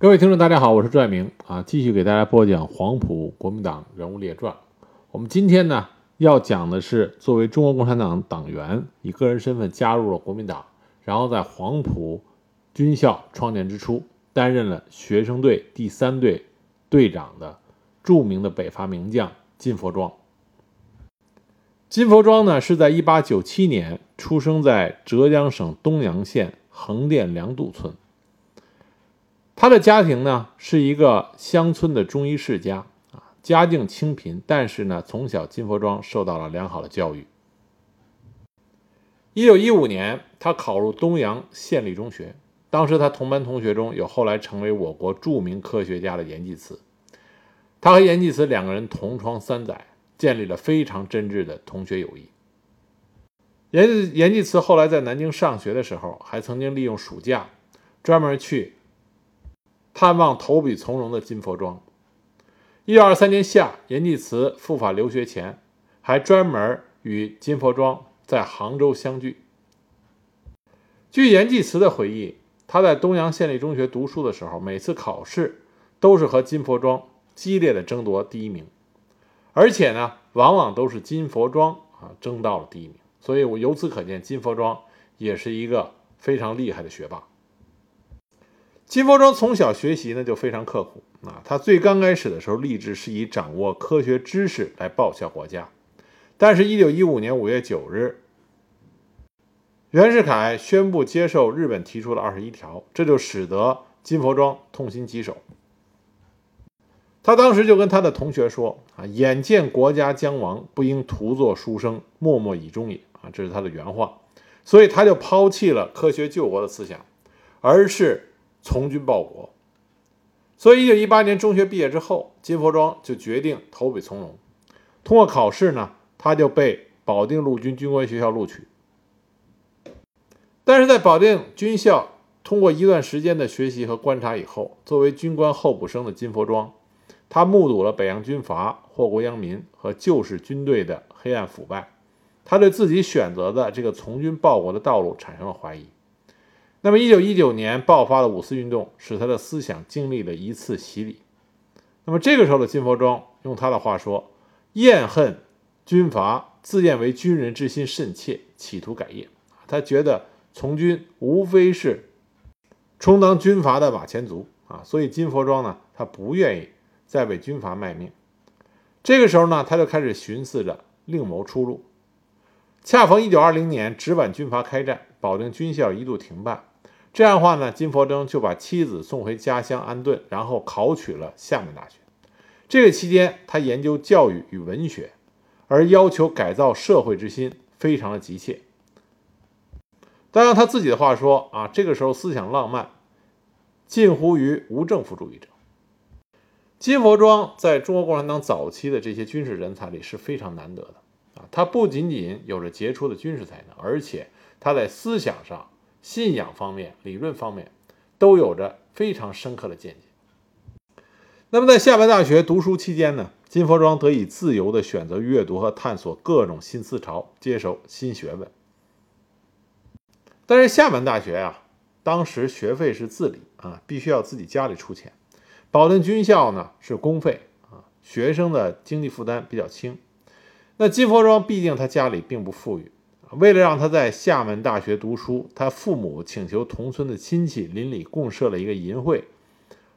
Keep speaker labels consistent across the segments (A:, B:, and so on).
A: 各位听众，大家好，我是朱爱明啊，继续给大家播讲黄埔国民党人物列传。我们今天呢要讲的是，作为中国共产党党员，以个人身份加入了国民党，然后在黄埔军校创建之初，担任了学生队第三队队长的著名的北伐名将金佛庄。金佛庄呢是在1897年出生在浙江省东阳县横店梁渡村。他的家庭呢是一个乡村的中医世家啊，家境清贫，但是呢，从小金佛庄受到了良好的教育。一九一五年，他考入东阳县立中学，当时他同班同学中有后来成为我国著名科学家的严济慈，他和严济慈两个人同窗三载，建立了非常真挚的同学友谊。严严济慈后来在南京上学的时候，还曾经利用暑假专门去。探望投笔从戎的金佛庄。一九二三年夏，阎济慈赴法留学前，还专门与金佛庄在杭州相聚。据阎济慈的回忆，他在东阳县立中学读书的时候，每次考试都是和金佛庄激烈的争夺第一名，而且呢，往往都是金佛庄啊争到了第一名。所以，我由此可见，金佛庄也是一个非常厉害的学霸。金佛庄从小学习呢就非常刻苦啊，他最刚开始的时候立志是以掌握科学知识来报效国家，但是，一九一五年五月九日，袁世凯宣布接受日本提出的二十一条，这就使得金佛庄痛心疾首。他当时就跟他的同学说啊：“眼见国家将亡，不应徒作书生，默默以终也。”啊，这是他的原话。所以他就抛弃了科学救国的思想，而是。从军报国，所以一九一八年中学毕业之后，金佛庄就决定投笔从戎。通过考试呢，他就被保定陆军军官学校录取。但是在保定军校通过一段时间的学习和观察以后，作为军官候补生的金佛庄，他目睹了北洋军阀祸国殃民和旧式军队的黑暗腐败，他对自己选择的这个从军报国的道路产生了怀疑。那么，一九一九年爆发的五四运动，使他的思想经历了一次洗礼。那么，这个时候的金佛庄，用他的话说：“厌恨军阀，自认为军人之心甚切，企图改业。”他觉得从军无非是充当军阀的马前卒啊，所以金佛庄呢，他不愿意再为军阀卖命。这个时候呢，他就开始寻思着另谋出路。恰逢一九二零年直皖军阀开战，保定军校一度停办。这样的话呢，金佛庄就把妻子送回家乡安顿，然后考取了厦门大学。这个期间，他研究教育与文学，而要求改造社会之心非常的急切。但用他自己的话说啊，这个时候思想浪漫，近乎于无政府主义者。金佛庄在中国共产党早期的这些军事人才里是非常难得的啊，他不仅仅有着杰出的军事才能，而且他在思想上。信仰方面、理论方面，都有着非常深刻的见解。那么，在厦门大学读书期间呢，金佛庄得以自由地选择阅读和探索各种新思潮，接受新学问。但是，厦门大学呀，当时学费是自理啊，必须要自己家里出钱。保定军校呢是公费啊，学生的经济负担比较轻。那金佛庄毕竟他家里并不富裕。为了让他在厦门大学读书，他父母请求同村的亲戚邻里共设了一个银会，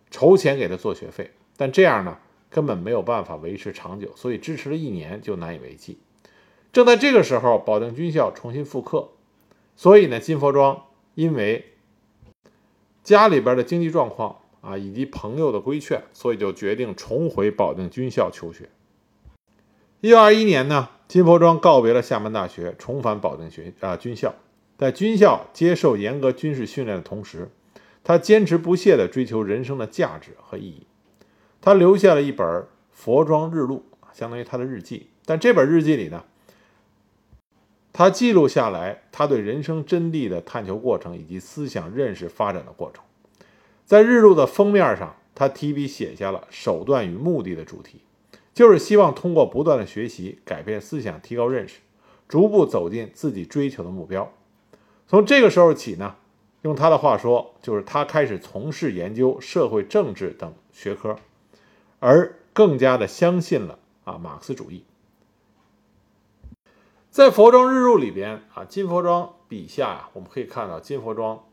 A: 筹钱给他做学费。但这样呢，根本没有办法维持长久，所以支持了一年就难以为继。正在这个时候，保定军校重新复课，所以呢，金佛庄因为家里边的经济状况啊，以及朋友的规劝，所以就决定重回保定军校求学。一九二一年呢。金佛庄告别了厦门大学，重返保定学啊军校。在军校接受严格军事训练的同时，他坚持不懈地追求人生的价值和意义。他留下了一本《佛庄日录》，相当于他的日记。但这本日记里呢，他记录下来他对人生真谛的探求过程以及思想认识发展的过程。在日录的封面上，他提笔写下了“手段与目的”的主题。就是希望通过不断的学习，改变思想，提高认识，逐步走进自己追求的目标。从这个时候起呢，用他的话说，就是他开始从事研究社会政治等学科，而更加的相信了啊马克思主义。在《佛庄日入》里边啊，金佛庄笔下呀，我们可以看到金佛庄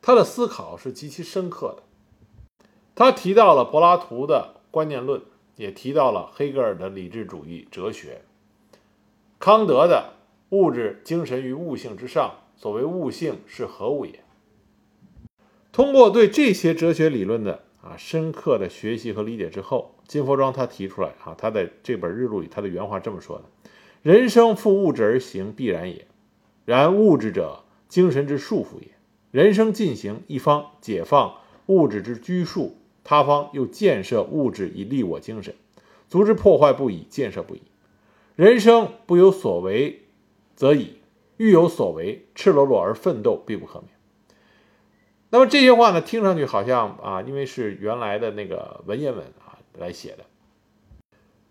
A: 他的思考是极其深刻的。他提到了柏拉图的观念论，也提到了黑格尔的理智主义哲学，康德的物质精神于物性之上，所谓物性是何物也？通过对这些哲学理论的啊深刻的学习和理解之后，金佛庄他提出来啊，他在这本日录里，他的原话这么说的。人生负物质而行，必然也。然物质者，精神之束缚也。人生进行，一方解放物质之拘束，他方又建设物质以利我精神，足之破坏不已，建设不已。人生不有所为，则已；欲有所为，赤裸裸而奋斗，必不可免。那么这些话呢，听上去好像啊，因为是原来的那个文言文啊来写的。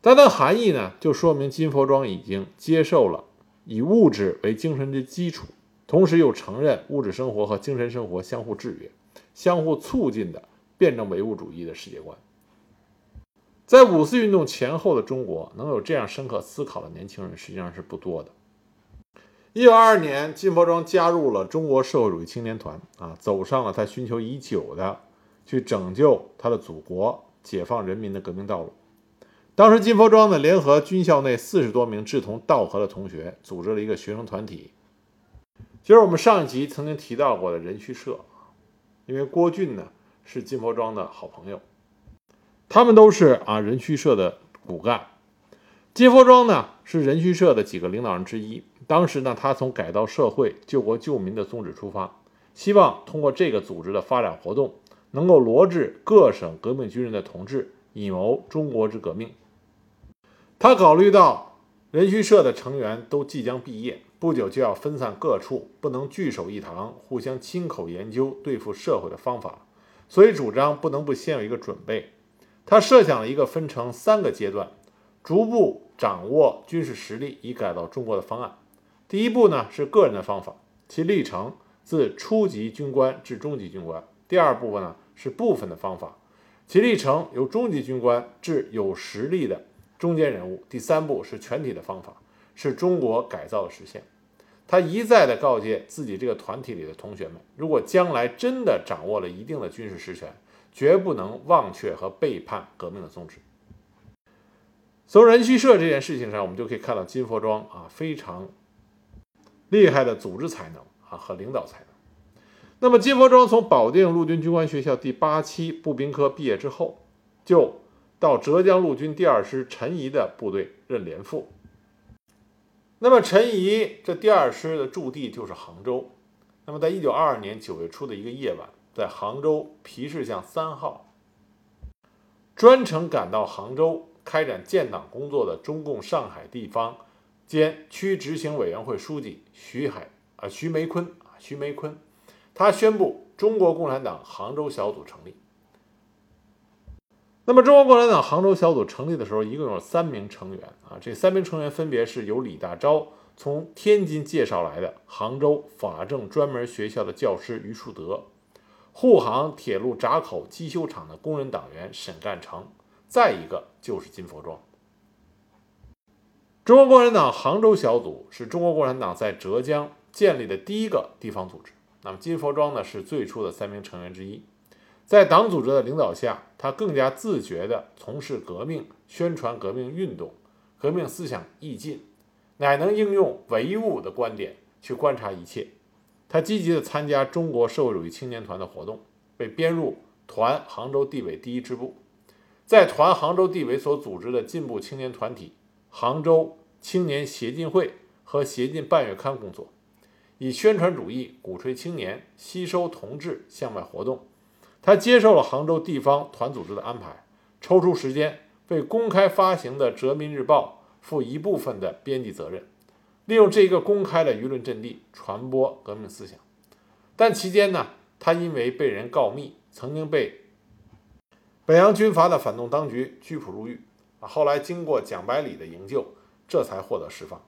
A: 但它的含义呢，就说明金佛庄已经接受了以物质为精神的基础，同时又承认物质生活和精神生活相互制约、相互促进的辩证唯物主义的世界观。在五四运动前后的中国，能有这样深刻思考的年轻人实际上是不多的。一九二二年，金佛庄加入了中国社会主义青年团，啊，走上了他寻求已久的去拯救他的祖国、解放人民的革命道路。当时金佛庄呢，联合军校内四十多名志同道合的同学，组织了一个学生团体，就是我们上一集曾经提到过的人须社。因为郭俊呢是金佛庄的好朋友，他们都是啊人虚社的骨干。金佛庄呢是人虚社的几个领导人之一。当时呢，他从改造社会、救国救民的宗旨出发，希望通过这个组织的发展活动，能够罗致各省革命军人的同志，以谋中国之革命。他考虑到人虚社的成员都即将毕业，不久就要分散各处，不能聚首一堂，互相亲口研究对付社会的方法，所以主张不能不先有一个准备。他设想了一个分成三个阶段，逐步掌握军事实力以改造中国的方案。第一步呢是个人的方法，其历程自初级军官至中级军官。第二部分呢是部分的方法，其历程由中级军官至有实力的。中间人物，第三步是全体的方法，是中国改造的实现。他一再的告诫自己这个团体里的同学们，如果将来真的掌握了一定的军事实权，绝不能忘却和背叛革命的宗旨。从人须社这件事情上，我们就可以看到金佛庄啊非常厉害的组织才能啊和领导才能。那么金佛庄从保定陆军军官学校第八期步兵科毕业之后，就。到浙江陆军第二师陈仪的部队任连副。那么陈仪这第二师的驻地就是杭州。那么在一九二二年九月初的一个夜晚，在杭州皮市巷三号，专程赶到杭州开展建党工作的中共上海地方兼区执行委员会书记徐海啊徐梅坤啊徐梅坤，他宣布中国共产党杭州小组成立。那么，中国共产党杭州小组成立的时候，一共有三名成员啊。这三名成员分别是由李大钊从天津介绍来的杭州法政专门学校的教师于树德，沪杭铁路闸口机修厂的工人党员沈干成，再一个就是金佛庄。中国共产党杭州小组是中国共产党在浙江建立的第一个地方组织。那么，金佛庄呢，是最初的三名成员之一。在党组织的领导下，他更加自觉地从事革命、宣传革命运动、革命思想意进，乃能应用唯物的观点去观察一切。他积极地参加中国社会主义青年团的活动，被编入团杭州地委第一支部，在团杭州地委所组织的进步青年团体杭州青年协进会和协进半月刊工作，以宣传主义、鼓吹青年、吸收同志向外活动。他接受了杭州地方团组织的安排，抽出时间为公开发行的《浙民日报》负一部分的编辑责任，利用这个公开的舆论阵地传播革命思想。但期间呢，他因为被人告密，曾经被北洋军阀的反动当局拘捕入狱。啊后来经过蒋百里的营救，这才获得释放。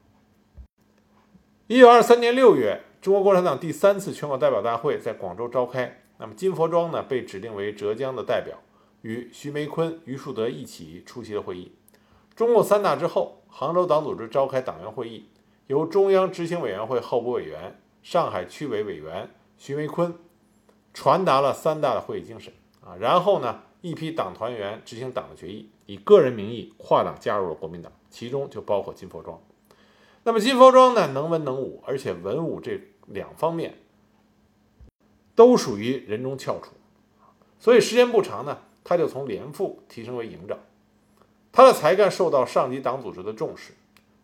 A: 一九二三年六月，中国共产党第三次全国代表大会在广州召开。那么金佛庄呢，被指定为浙江的代表，与徐梅坤、于树德一起出席了会议。中共三大之后，杭州党组织召开党员会议，由中央执行委员会候补委员、上海区委委员徐梅坤传达了三大的会议精神啊。然后呢，一批党团员执行党的决议，以个人名义跨党加入了国民党，其中就包括金佛庄。那么金佛庄呢，能文能武，而且文武这两方面都属于人中翘楚，所以时间不长呢，他就从连副提升为营长。他的才干受到上级党组织的重视。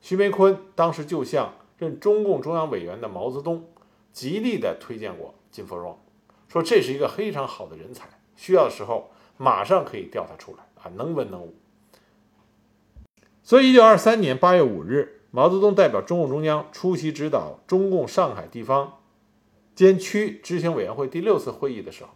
A: 徐梅坤当时就向任中共中央委员的毛泽东极力的推荐过金佛庄，说这是一个非常好的人才，需要的时候马上可以调他出来啊，能文能武。所以，一九二三年八月五日。毛泽东代表中共中央出席指导中共上海地方兼区执行委员会第六次会议的时候，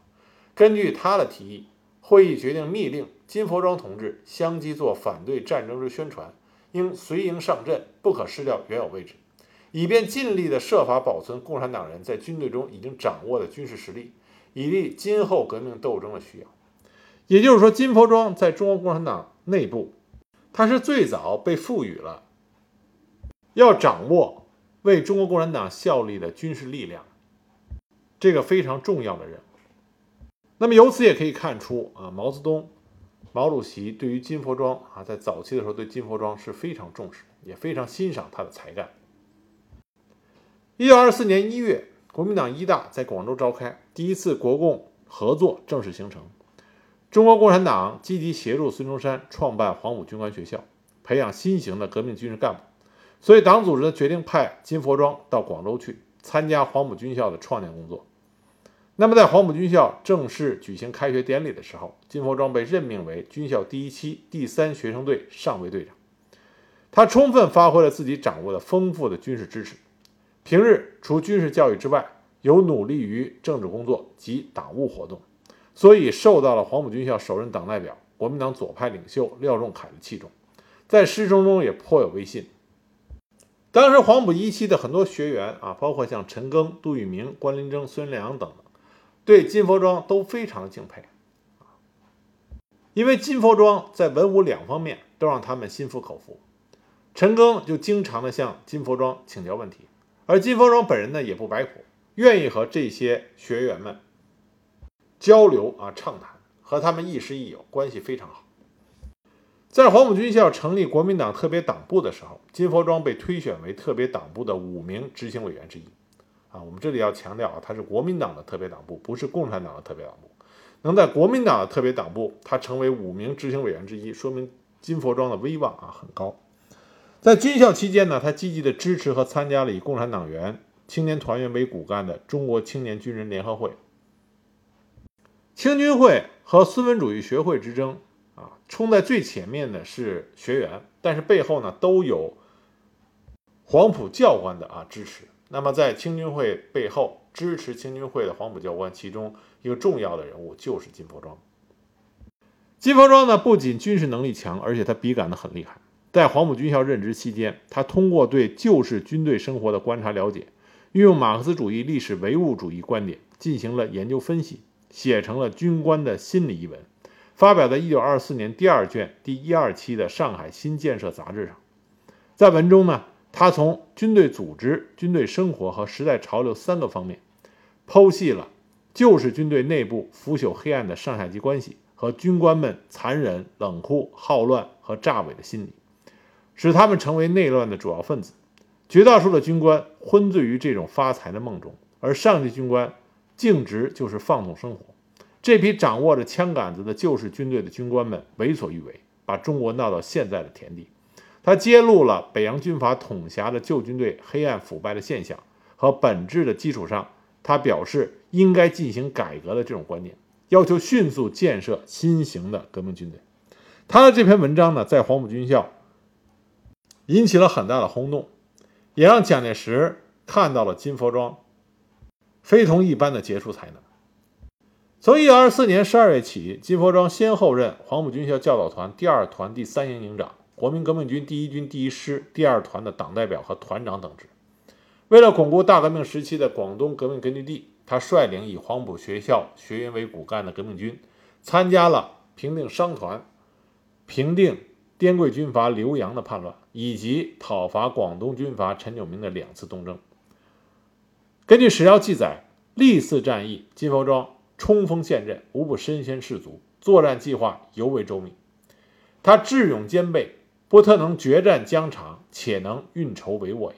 A: 根据他的提议，会议决定密令金佛庄同志相继做反对战争之宣传，应随营上阵，不可失掉原有位置，以便尽力的设法保存共产党人在军队中已经掌握的军事实力，以利今后革命斗争的需要。也就是说，金佛庄在中国共产党内部，他是最早被赋予了。要掌握为中国共产党效力的军事力量，这个非常重要的任务。那么由此也可以看出啊，毛泽东、毛主席对于金佛庄啊，在早期的时候对金佛庄是非常重视，也非常欣赏他的才干。一九二四年一月，国民党一大在广州召开，第一次国共合作正式形成。中国共产党积极协助孙中山创办黄埔军官学校，培养新型的革命军事干部。所以，党组织决定派金佛庄到广州去参加黄埔军校的创建工作。那么，在黄埔军校正式举行开学典礼的时候，金佛庄被任命为军校第一期第三学生队上尉队长。他充分发挥了自己掌握的丰富的军事知识。平日除军事教育之外，有努力于政治工作及党务活动，所以受到了黄埔军校首任党代表、国民党左派领袖廖仲恺的器重，在师生中也颇有威信。当时黄埔一期的很多学员啊，包括像陈赓、杜聿明、关麟征、孙良等等，对金佛庄都非常敬佩因为金佛庄在文武两方面都让他们心服口服。陈赓就经常的向金佛庄请教问题，而金佛庄本人呢也不摆谱，愿意和这些学员们交流啊畅谈，和他们亦师亦友，关系非常好。在黄埔军校成立国民党特别党部的时候，金佛庄被推选为特别党部的五名执行委员之一。啊，我们这里要强调啊，他是国民党的特别党部，不是共产党的特别党部。能在国民党的特别党部，他成为五名执行委员之一，说明金佛庄的威望啊很高。在军校期间呢，他积极的支持和参加了以共产党员、青年团员为骨干的中国青年军人联合会。青军会和孙文主义学会之争啊。冲在最前面的是学员，但是背后呢都有黄埔教官的啊支持。那么在青军会背后支持青军会的黄埔教官，其中一个重要的人物就是金佛庄。金佛庄呢不仅军事能力强，而且他笔杆子很厉害。在黄埔军校任职期间，他通过对旧式军队生活的观察了解，运用马克思主义历史唯物主义观点进行了研究分析，写成了《军官的心理》一文。发表在一九二四年第二卷第一二期的《上海新建设》杂志上，在文中呢，他从军队组织、军队生活和时代潮流三个方面，剖析了旧式军队内部腐朽黑暗的上下级关系和军官们残忍、冷酷、好乱和诈伪的心理，使他们成为内乱的主要分子。绝大多数的军官昏醉于这种发财的梦中，而上级军官径直就是放纵生活。这批掌握着枪杆子的旧式军队的军官们为所欲为，把中国闹到现在的田地。他揭露了北洋军阀统辖的旧军队黑暗腐败的现象和本质的基础上，他表示应该进行改革的这种观念，要求迅速建设新型的革命军队。他的这篇文章呢，在黄埔军校引起了很大的轰动，也让蒋介石看到了金佛庄非同一般的杰出才能。从一九二四年十二月起，金佛庄先后任黄埔军校教导团第二团第三营营长、国民革命军第一军第一师第二团的党代表和团长等职。为了巩固大革命时期的广东革命根据地，他率领以黄埔学校学员为骨干的革命军，参加了平定商团、平定滇桂军阀刘洋的叛乱，以及讨伐广东军阀陈炯明的两次东征。根据史料记载，历次战役，金佛庄冲锋陷阵，无不身先士卒，作战计划尤为周密。他智勇兼备，不特能决战疆场，且能运筹帷幄。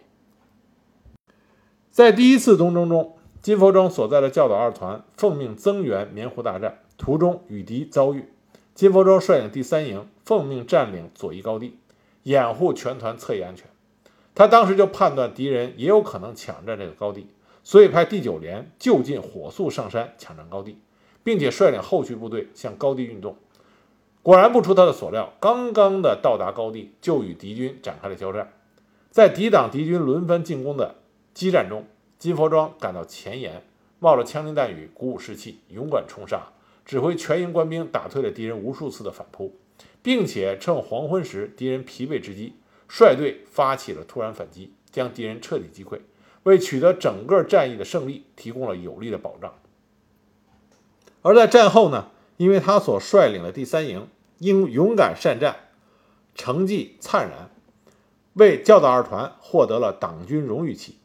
A: 在第一次东征中，金佛庄所在的教导二团奉命增援棉湖大战，途中与敌遭遇。金佛庄率领第三营奉命占领左翼高地，掩护全团侧翼安全。他当时就判断敌人也有可能抢占这个高地，所以派第九连就近火速上山抢占高地，并且率领后续部队向高地运动。果然不出他的所料，刚刚的到达高地，就与敌军展开了交战。在抵挡敌军轮番进攻的激战中，金佛庄赶到前沿，冒着枪林弹雨，鼓舞士气，勇敢冲杀。指挥全营官兵打退了敌人无数次的反扑，并且趁黄昏时敌人疲惫之际，率队发起了突然反击，将敌人彻底击溃，为取得整个战役的胜利提供了有力的保障。而在战后呢，因为他所率领的第三营因勇敢善战，成绩灿然，为教导二团获得了党军荣誉旗。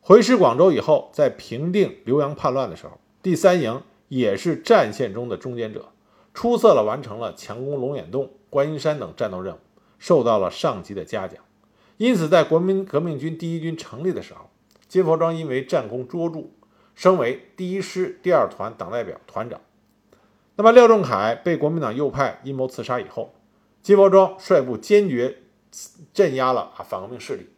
A: 回师广州以后，在平定浏阳叛乱的时候，第三营。也是战线中的中间者，出色地完成了强攻龙眼洞、观音山等战斗任务，受到了上级的嘉奖。因此，在国民革命军第一军成立的时候，金佛庄因为战功卓著，升为第一师第二团党代表团长。那么，廖仲恺被国民党右派阴谋刺杀以后，金佛庄率部坚决镇压了啊反革命势力。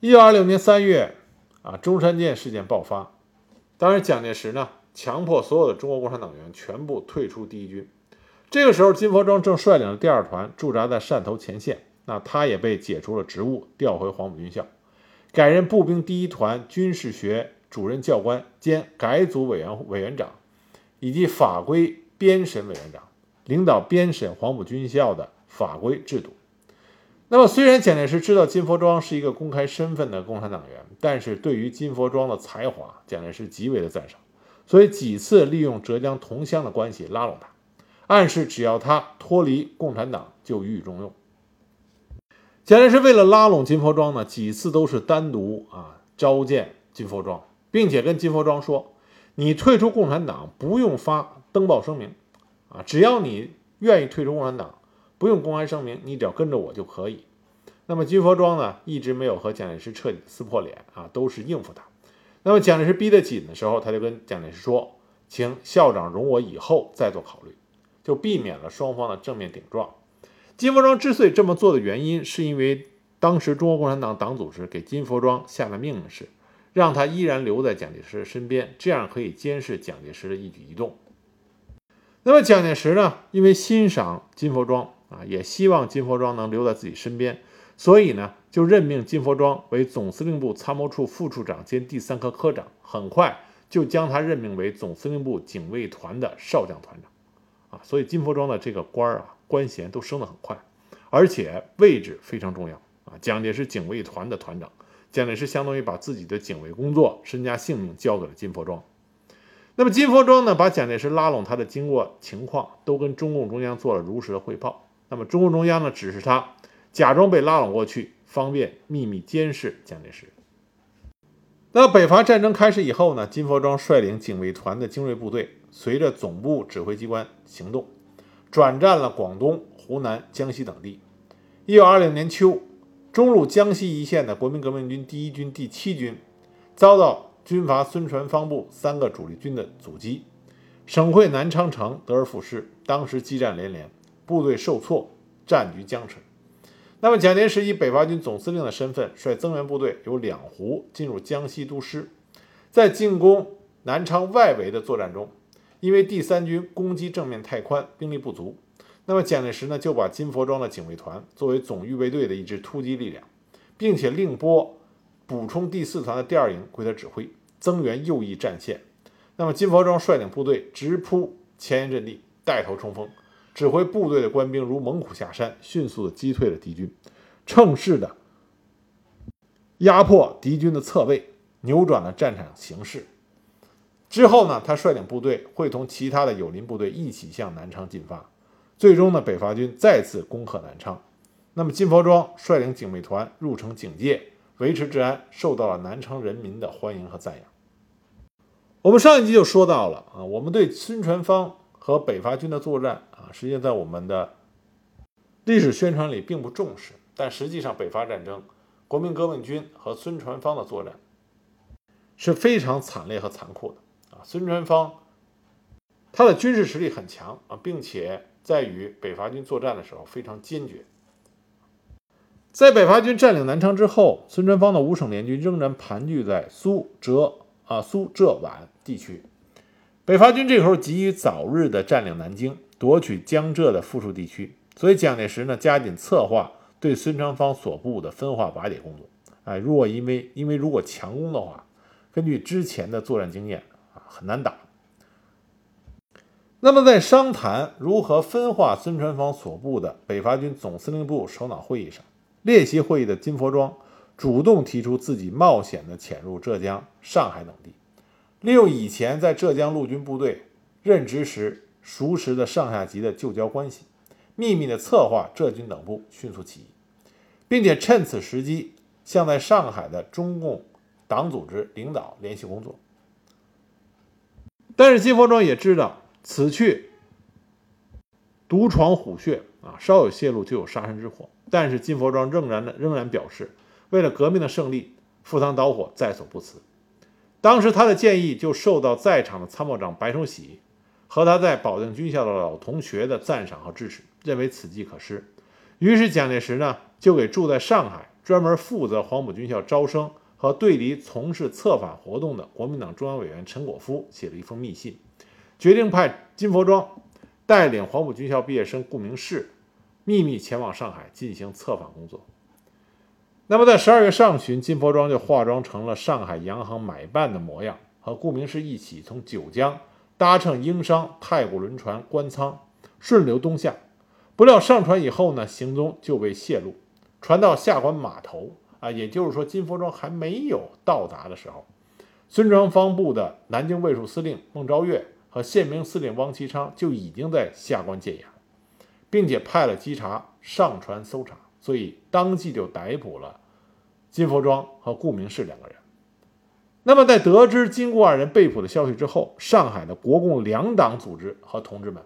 A: 一九二六年三月，啊中山舰事件爆发，当时蒋介石呢。强迫所有的中国共产党员全部退出第一军。这个时候，金佛庄正率领着第二团驻扎在汕头前线，那他也被解除了职务，调回黄埔军校，改任步兵第一团军事学主任教官兼改组委员委员长，以及法规编审委员长，领导编审黄埔军校的法规制度。那么，虽然蒋介石知道金佛庄是一个公开身份的共产党员，但是对于金佛庄的才华，蒋介石极为的赞赏。所以几次利用浙江同乡的关系拉拢他，暗示只要他脱离共产党就予以重用。蒋介石为了拉拢金佛庄呢，几次都是单独啊召见金佛庄，并且跟金佛庄说：“你退出共产党不用发登报声明啊，只要你愿意退出共产党，不用公开声明，你只要跟着我就可以。”那么金佛庄呢，一直没有和蒋介石彻底撕破脸啊，都是应付他。那么蒋介石逼得紧的时候，他就跟蒋介石说：“请校长容我以后再做考虑，就避免了双方的正面顶撞。”金佛庄之所以这么做的原因，是因为当时中国共产党党组织给金佛庄下的命令是，让他依然留在蒋介石身边，这样可以监视蒋介石的一举一动。那么蒋介石呢，因为欣赏金佛庄啊，也希望金佛庄能留在自己身边。所以呢，就任命金佛庄为总司令部参谋处副处长兼第三科科长，很快就将他任命为总司令部警卫团的少将团长，啊，所以金佛庄的这个官儿啊，官衔都升得很快，而且位置非常重要啊。蒋介石警卫团的团长，蒋介石相当于把自己的警卫工作、身家性命交给了金佛庄。那么金佛庄呢，把蒋介石拉拢他的经过情况都跟中共中央做了如实的汇报。那么中共中央呢，指示他。假装被拉拢过去，方便秘密监视蒋介石。那北伐战争开始以后呢？金佛庄率领警卫团的精锐部队，随着总部指挥机关行动，转战了广东、湖南、江西等地。一九二六年秋，中路江西一线的国民革命军第一军第七军遭到军阀孙传芳部三个主力军的阻击，省会南昌城得而复失。当时激战连连，部队受挫，战局僵持。那么，蒋介石以北伐军总司令的身份，率增援部队由两湖进入江西督师，在进攻南昌外围的作战中，因为第三军攻击正面太宽，兵力不足，那么蒋介石呢就把金佛庄的警卫团作为总预备队的一支突击力量，并且另拨补充第四团的第二营归他指挥，增援右翼战线。那么金佛庄率领部队直扑前沿阵地，带头冲锋。指挥部队的官兵如猛虎下山，迅速的击退了敌军，乘势的压迫敌军的侧背，扭转了战场形势。之后呢，他率领部队会同其他的友邻部队一起向南昌进发。最终呢，北伐军再次攻克南昌。那么金佛庄率领警卫团入城警戒，维持治安，受到了南昌人民的欢迎和赞扬。我们上一集就说到了啊，我们对孙传芳和北伐军的作战啊，实际上在我们的历史宣传里并不重视，但实际上北伐战争，国民革命军和孙传芳的作战是非常惨烈和残酷的啊。孙传芳他的军事实力很强啊，并且。在与北伐军作战的时候非常坚决。在北伐军占领南昌之后，孙传芳的五省联军仍然盘踞在苏浙啊苏浙皖地区。北伐军这时候急于早日的占领南京，夺取江浙的附属地区，所以蒋介石呢加紧策划对孙传芳所部的分化瓦解工作。哎，如果因为因为如果强攻的话，根据之前的作战经验啊，很难打。那么，在商谈如何分化孙传芳所部的北伐军总司令部首脑会议上，列席会议的金佛庄主动提出自己冒险的潜入浙江、上海等地，利用以前在浙江陆军部队任职时熟识的上下级的旧交关系，秘密的策划浙军等部迅速起义，并且趁此时机向在上海的中共党组织领导联系工作。但是金佛庄也知道。此去独闯虎穴啊，稍有泄露就有杀身之祸。但是金佛庄仍然的仍然表示，为了革命的胜利，赴汤蹈火在所不辞。当时他的建议就受到在场的参谋长白崇禧和他在保定军校的老同学的赞赏和支持，认为此计可施。于是蒋介石呢，就给住在上海、专门负责黄埔军校招生和对敌从事策反活动的国民党中央委员陈果夫写了一封密信。决定派金佛庄带领黄埔军校毕业生顾明世秘密前往上海进行策反工作。那么，在十二月上旬，金佛庄就化妆成了上海洋行买办的模样，和顾明世一起从九江搭乘英商太古轮船官仓顺流东下。不料上船以后呢，行踪就被泄露。船到下关码头啊，也就是说金佛庄还没有到达的时候，孙传芳部的南京卫戍司令孟昭月。和宪兵司令汪其昌就已经在下关建言，并且派了稽查上船搜查，所以当即就逮捕了金佛庄和顾明士两个人。那么，在得知金顾二人被捕的消息之后，上海的国共两党组织和同志们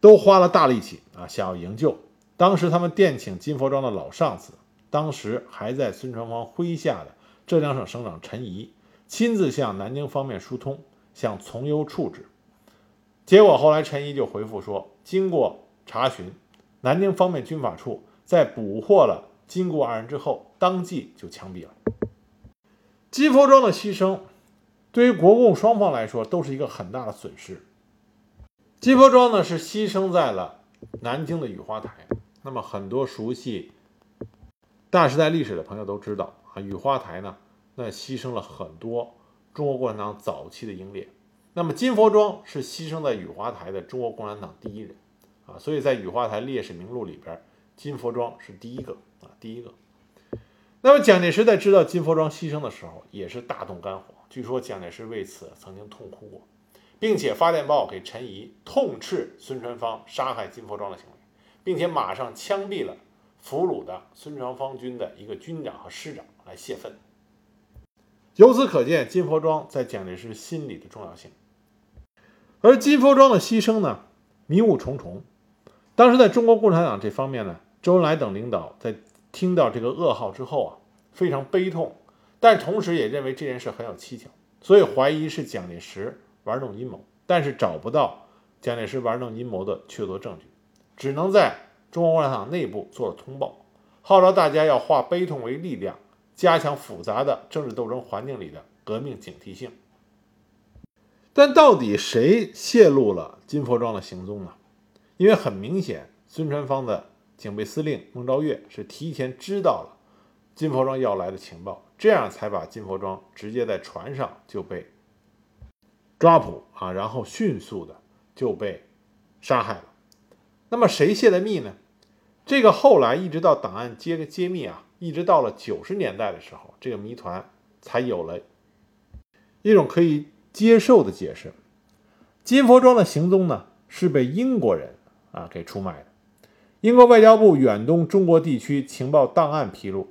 A: 都花了大力气啊，想要营救。当时他们电请金佛庄的老上司，当时还在孙传芳麾下的浙江省省长陈仪，亲自向南京方面疏通。想从优处置，结果后来陈毅就回复说，经过查询，南京方面军法处在捕获了金顾二人之后，当即就枪毙了。金佛庄的牺牲，对于国共双方来说都是一个很大的损失。金佛庄呢是牺牲在了南京的雨花台，那么很多熟悉大时代历史的朋友都知道啊，雨花台呢那牺牲了很多。中国共产党早期的英烈，那么金佛庄是牺牲在雨花台的中国共产党第一人啊，所以在雨花台烈士名录里边，金佛庄是第一个啊，第一个。那么蒋介石在知道金佛庄牺牲的时候，也是大动肝火。据说蒋介石为此曾经痛哭过，并且发电报给陈仪，痛斥孙传芳杀害金佛庄的行为，并且马上枪毙了俘虏的孙传芳军的一个军长和师长来泄愤。由此可见，金佛庄在蒋介石心里的重要性。而金佛庄的牺牲呢，迷雾重重。当时在中国共产党这方面呢，周恩来等领导在听到这个噩耗之后啊，非常悲痛，但同时也认为这件事很有蹊跷，所以怀疑是蒋介石玩弄阴谋，但是找不到蒋介石玩弄阴谋的确凿证据，只能在中国共产党内部做了通报，号召大家要化悲痛为力量。加强复杂的政治斗争环境里的革命警惕性。但到底谁泄露了金佛庄的行踪呢？因为很明显，孙传芳的警备司令孟昭月是提前知道了金佛庄要来的情报，这样才把金佛庄直接在船上就被抓捕啊，然后迅速的就被杀害了。那么谁泄的密呢？这个后来一直到档案揭揭秘啊。一直到了九十年代的时候，这个谜团才有了一种可以接受的解释。金佛庄的行踪呢，是被英国人啊给出卖的。英国外交部远东中国地区情报档案披露，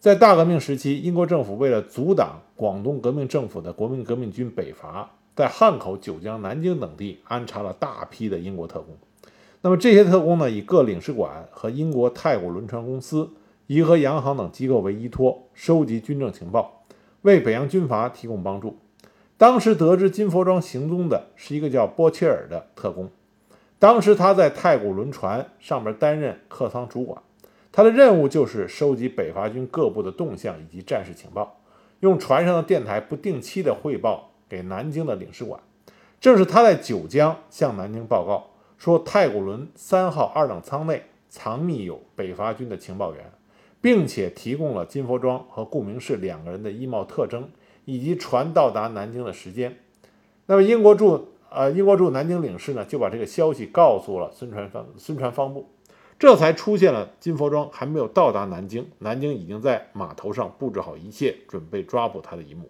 A: 在大革命时期，英国政府为了阻挡广东革命政府的国民革命军北伐，在汉口、九江、南京等地安插了大批的英国特工。那么这些特工呢，以各领事馆和英国太古轮船公司、颐和洋行等机构为依托，收集军政情报，为北洋军阀提供帮助。当时得知金佛庄行踪的是一个叫波切尔的特工。当时他在太古轮船上面担任客舱主管，他的任务就是收集北伐军各部的动向以及战事情报，用船上的电台不定期的汇报给南京的领事馆。正是他在九江向南京报告说，太古轮三号二等舱内藏匿有北伐军的情报员，并且提供了金佛庄和顾明士两个人的衣帽特征以及船到达南京的时间。那么英国驻。呃，英国驻南京领事呢，就把这个消息告诉了孙传芳、孙传芳部，这才出现了金佛庄还没有到达南京，南京已经在码头上布置好一切，准备抓捕他的一幕。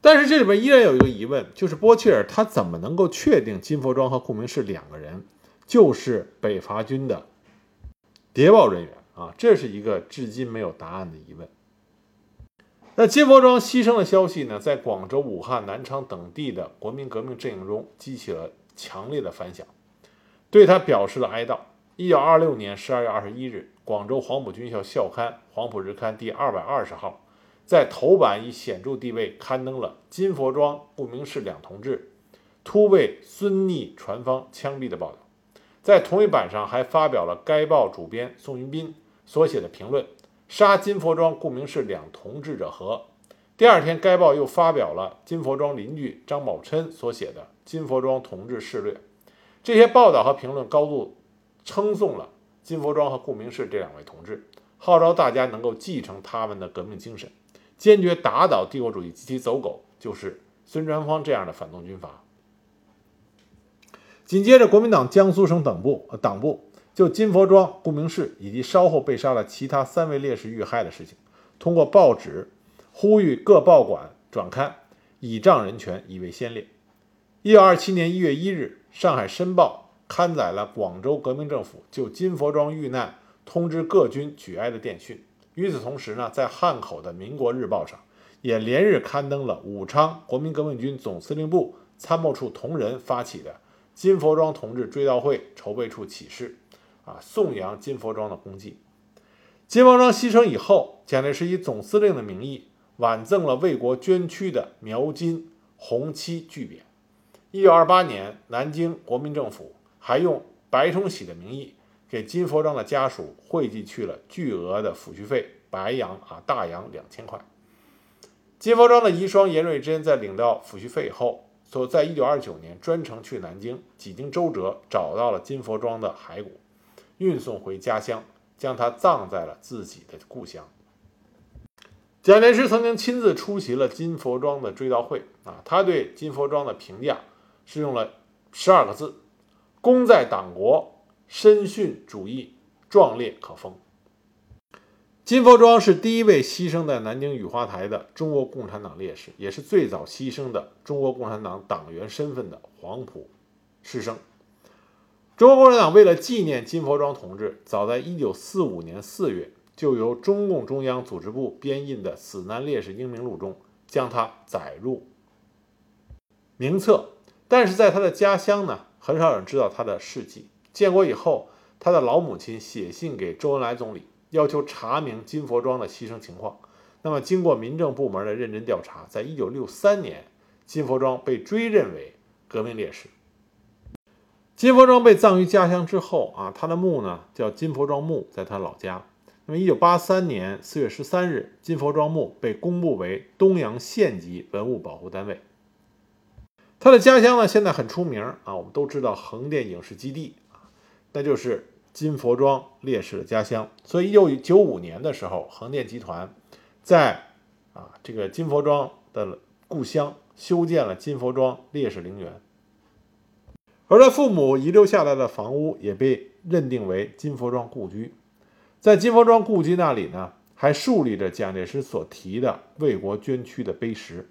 A: 但是这里边依然有一个疑问，就是波切尔他怎么能够确定金佛庄和顾明士两个人就是北伐军的谍报人员啊？这是一个至今没有答案的疑问。那金佛庄牺牲的消息呢，在广州、武汉、南昌等地的国民革命阵营中激起了强烈的反响，对他表示了哀悼。一九二六年十二月二十一日，广州黄埔军校校刊《黄埔日刊》第二百二十号，在头版以显著地位刊登了金佛庄、顾明士两同志突被孙逆船方枪毙的报道。在同一版上还发表了该报主编宋云斌所写的评论。杀金佛庄、顾明士两同志者何？第二天，该报又发表了金佛庄邻居张宝琛所写的《金佛庄同志事略》。这些报道和评论高度称颂了金佛庄和顾明士这两位同志，号召大家能够继承他们的革命精神，坚决打倒帝国主义及其走狗，就是孙传芳这样的反动军阀。紧接着，国民党江苏省党部党部。就金佛庄、顾明世以及稍后被杀的其他三位烈士遇害的事情，通过报纸呼吁各报馆转刊，倚仗人权，以为先烈。一九二七年一月一日，《上海申报》刊载了广州革命政府就金佛庄遇难通知各军举哀的电讯。与此同时呢，在汉口的《民国日报》上也连日刊登了武昌国民革命军总司令部参谋处同仁发起的金佛庄同志追悼会筹备处启事。啊，颂扬金佛庄的功绩。金佛庄牺牲以后，蒋介石以总司令的名义挽赠了为国捐躯的苗金红漆巨匾。一九二八年，南京国民政府还用白崇禧的名义给金佛庄的家属汇寄去了巨额的抚恤费，白洋啊大洋两千块。金佛庄的遗孀严瑞珍在领到抚恤费以后，所在一九二九年专程去南京，几经周折找到了金佛庄的骸骨。运送回家乡，将他葬在了自己的故乡。蒋介石曾经亲自出席了金佛庄的追悼会啊，他对金佛庄的评价是用了十二个字：功在党国，身殉主义，壮烈可封。金佛庄是第一位牺牲在南京雨花台的中国共产党烈士，也是最早牺牲的中国共产党党员身份的黄埔师生。中国共产党为了纪念金佛庄同志，早在1945年4月，就由中共中央组织部编印的《死难烈士英名录》中将他载入名册。但是在他的家乡呢，很少有人知道他的事迹。建国以后，他的老母亲写信给周恩来总理，要求查明金佛庄的牺牲情况。那么，经过民政部门的认真调查，在1963年，金佛庄被追认为革命烈士。金佛庄被葬于家乡之后啊，他的墓呢叫金佛庄墓，在他老家。那么，一九八三年四月十三日，金佛庄墓被公布为东阳县级文物保护单位。他的家乡呢，现在很出名啊，我们都知道横店影视基地啊，那就是金佛庄烈士的家乡。所以，一九九五年的时候，横店集团在啊这个金佛庄的故乡修建了金佛庄烈士陵园。而他父母遗留下来的房屋也被认定为金佛庄故居。在金佛庄故居那里呢，还竖立着蒋介石所提的为国捐躯的碑石。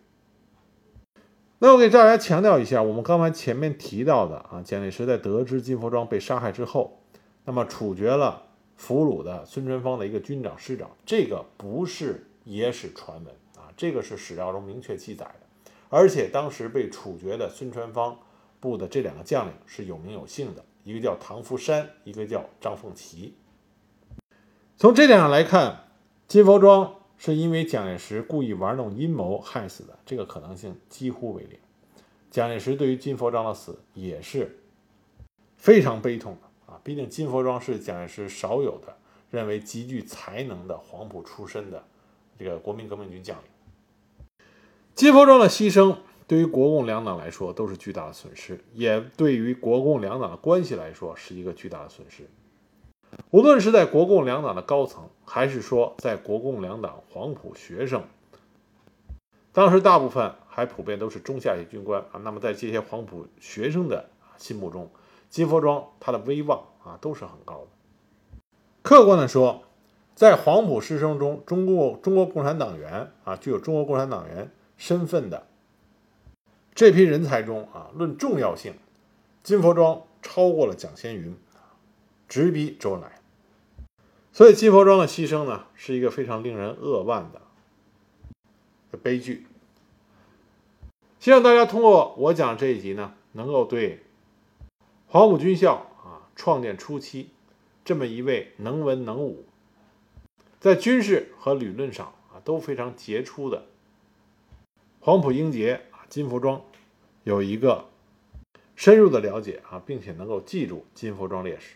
A: 那我给大家强调一下，我们刚才前面提到的啊，蒋介石在得知金佛庄被杀害之后，那么处决了俘虏的孙传芳的一个军长师长，这个不是野史传闻啊，这个是史料中明确记载的。而且当时被处决的孙传芳部的这两个将领是有名有姓的，一个叫唐福山，一个叫张凤岐。从这点上来看，金佛庄。是因为蒋介石故意玩弄阴谋害死的，这个可能性几乎为零。蒋介石对于金佛庄的死也是非常悲痛的啊！毕竟金佛庄是蒋介石少有的认为极具才能的黄埔出身的这个国民革命军将领。金佛庄的牺牲对于国共两党来说都是巨大的损失，也对于国共两党的关系来说是一个巨大的损失。无论是在国共两党的高层，还是说在国共两党黄埔学生，当时大部分还普遍都是中下级军官啊。那么在这些黄埔学生的心目中，金佛庄他的威望啊都是很高的。客观的说，在黄埔师生中，中国中国共产党员啊，具有中国共产党员身份的这批人才中啊，论重要性，金佛庄超过了蒋先云。直逼周恩来，所以金佛庄的牺牲呢，是一个非常令人扼腕的悲剧。希望大家通过我讲这一集呢，能够对黄埔军校啊创建初期这么一位能文能武，在军事和理论上啊都非常杰出的黄埔英杰啊金佛庄有一个深入的了解啊，并且能够记住金佛庄烈士。